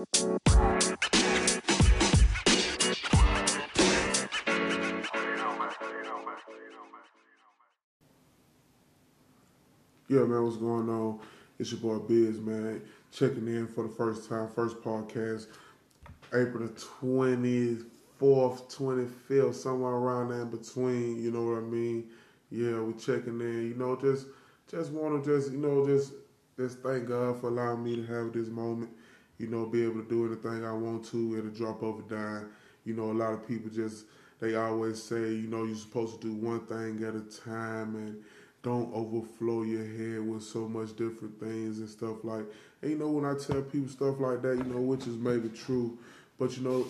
Yeah, man, what's going on? It's your boy Biz, man. Checking in for the first time, first podcast, April the 24th, 25th, somewhere around there in between, you know what I mean? Yeah, we checking in, you know, just just want to just, you know, just just thank God for allowing me to have this moment, you know, be able to do anything I want to at a drop of a dime. You know, a lot of people just, they always say, you know, you're supposed to do one thing at a time and don't overflow your head with so much different things and stuff like. And you know, when I tell people stuff like that, you know, which is maybe true, but you know,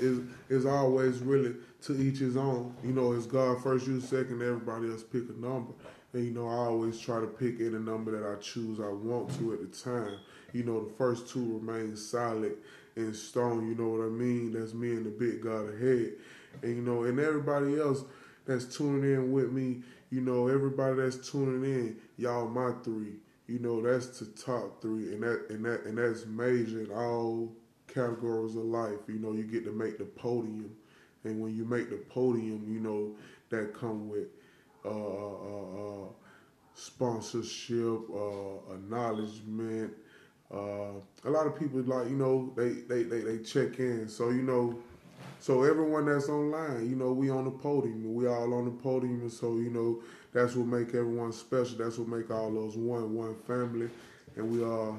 is always really to each his own. You know, it's God first, you second, everybody else pick a number. And you know, I always try to pick any number that I choose I want to at the time. You know, the first two remain solid in stone. You know what I mean? That's me and the big God ahead. And you know, and everybody else that's tuning in with me you know, everybody that's tuning in, y'all my three. You know, that's the top three, and that and that and that's major in all categories of life. You know, you get to make the podium, and when you make the podium, you know that come with uh, uh, uh, sponsorship, acknowledgement. a lot of people like you know they, they they they check in. So you know, so everyone that's online, you know, we on the podium. We all on the podium, and so you know that's what make everyone special. That's what make all those one one family, and we all.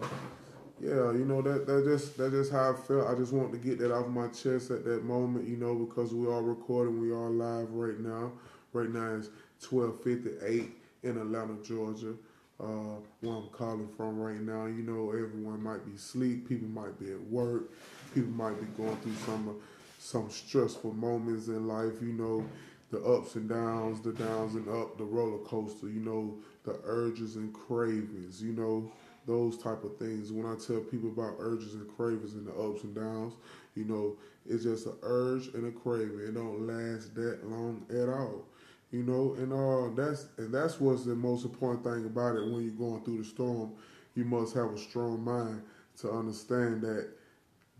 Yeah, you know that that just that just how I felt. I just want to get that off my chest at that moment, you know, because we are recording, we are live right now. Right now is 1258 in Atlanta, Georgia. Uh, where I'm calling from right now. You know, everyone might be asleep. People might be at work. People might be going through some some stressful moments in life. You know, the ups and downs, the downs and up, the roller coaster. You know, the urges and cravings. You know, those type of things. When I tell people about urges and cravings and the ups and downs, you know, it's just an urge and a craving. It don't last that long at all. You know, and uh that's and that's what's the most important thing about it when you're going through the storm. You must have a strong mind to understand that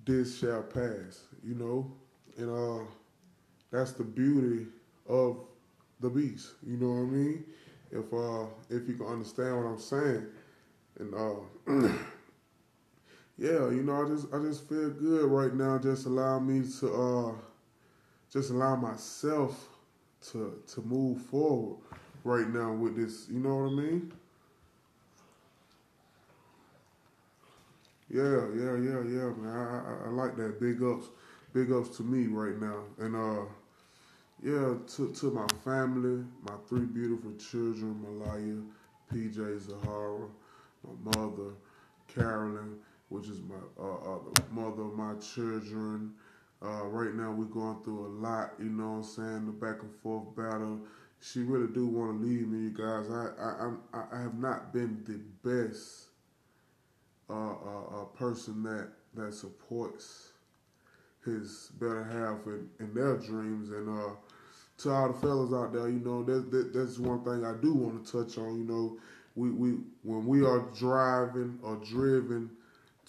this shall pass, you know, and uh, that's the beauty of the beast. You know what I mean? If uh, if you can understand what I'm saying, and uh, yeah, you know, I just I just feel good right now. Just allow me to uh, just allow myself to to move forward right now with this. You know what I mean? Yeah, yeah, yeah, yeah, man. I, I, I like that. Big ups big ups to me right now. And uh, yeah, to to my family, my three beautiful children, Malaya, PJ, Zahara, my mother, Carolyn, which is my uh, uh, the mother of my children. Uh, right now we're going through a lot, you know what I'm saying, the back and forth battle. She really do want to leave me, you guys. I I I, I have not been the best uh, uh, uh person that that supports his better half in their dreams. And uh, to all the fellas out there, you know, that, that, that's one thing I do want to touch on. You know, we, we when we are driving or driven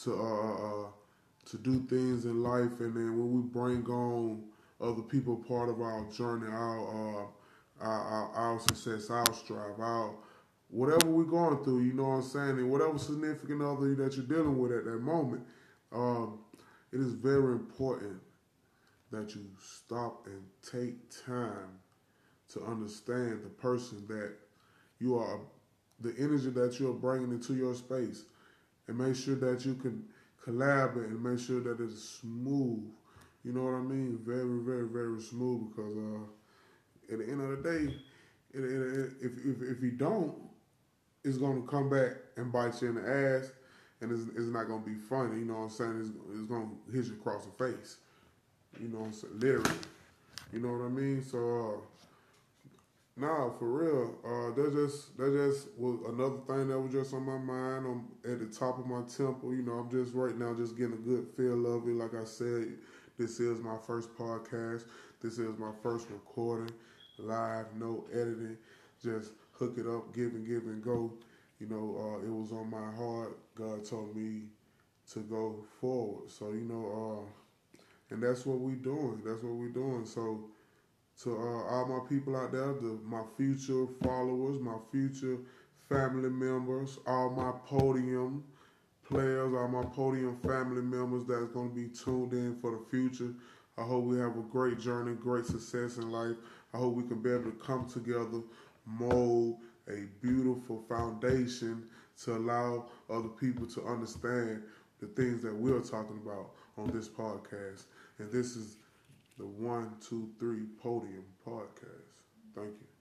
to uh, uh, uh, to do things in life, and then when we bring on other people part of our journey, our uh, our, our, our success, our strive, our whatever we're going through, you know what I'm saying, and whatever significant other that you're dealing with at that moment. Um, it is very important that you stop and take time to understand the person that you are, the energy that you're bringing into your space, and make sure that you can collaborate and make sure that it's smooth. You know what I mean? Very, very, very smooth because uh, at the end of the day, it, it, it, if, if, if you don't, it's going to come back and bite you in the ass and it's, it's not gonna be funny. You know what I'm saying? It's, it's gonna hit you across the face. You know? Literally. You know what I mean? So, uh, nah, for real. Uh, that just that just was another thing that was just on my mind. I'm at the top of my temple. You know, I'm just right now just getting a good feel of it. Like I said, this is my first podcast. This is my first recording, live, no editing. Just hook it up, give and give and go. You know, uh, it was on my heart. God told me to go forward. So you know, uh, and that's what we doing. That's what we doing. So to uh, all my people out there, the, my future followers, my future family members, all my podium players, all my podium family members that's going to be tuned in for the future. I hope we have a great journey, great success in life. I hope we can be able to come together, mold a beautiful foundation to allow other people to understand the things that we're talking about on this podcast. And this is the One, Two, Three Podium podcast. Thank you.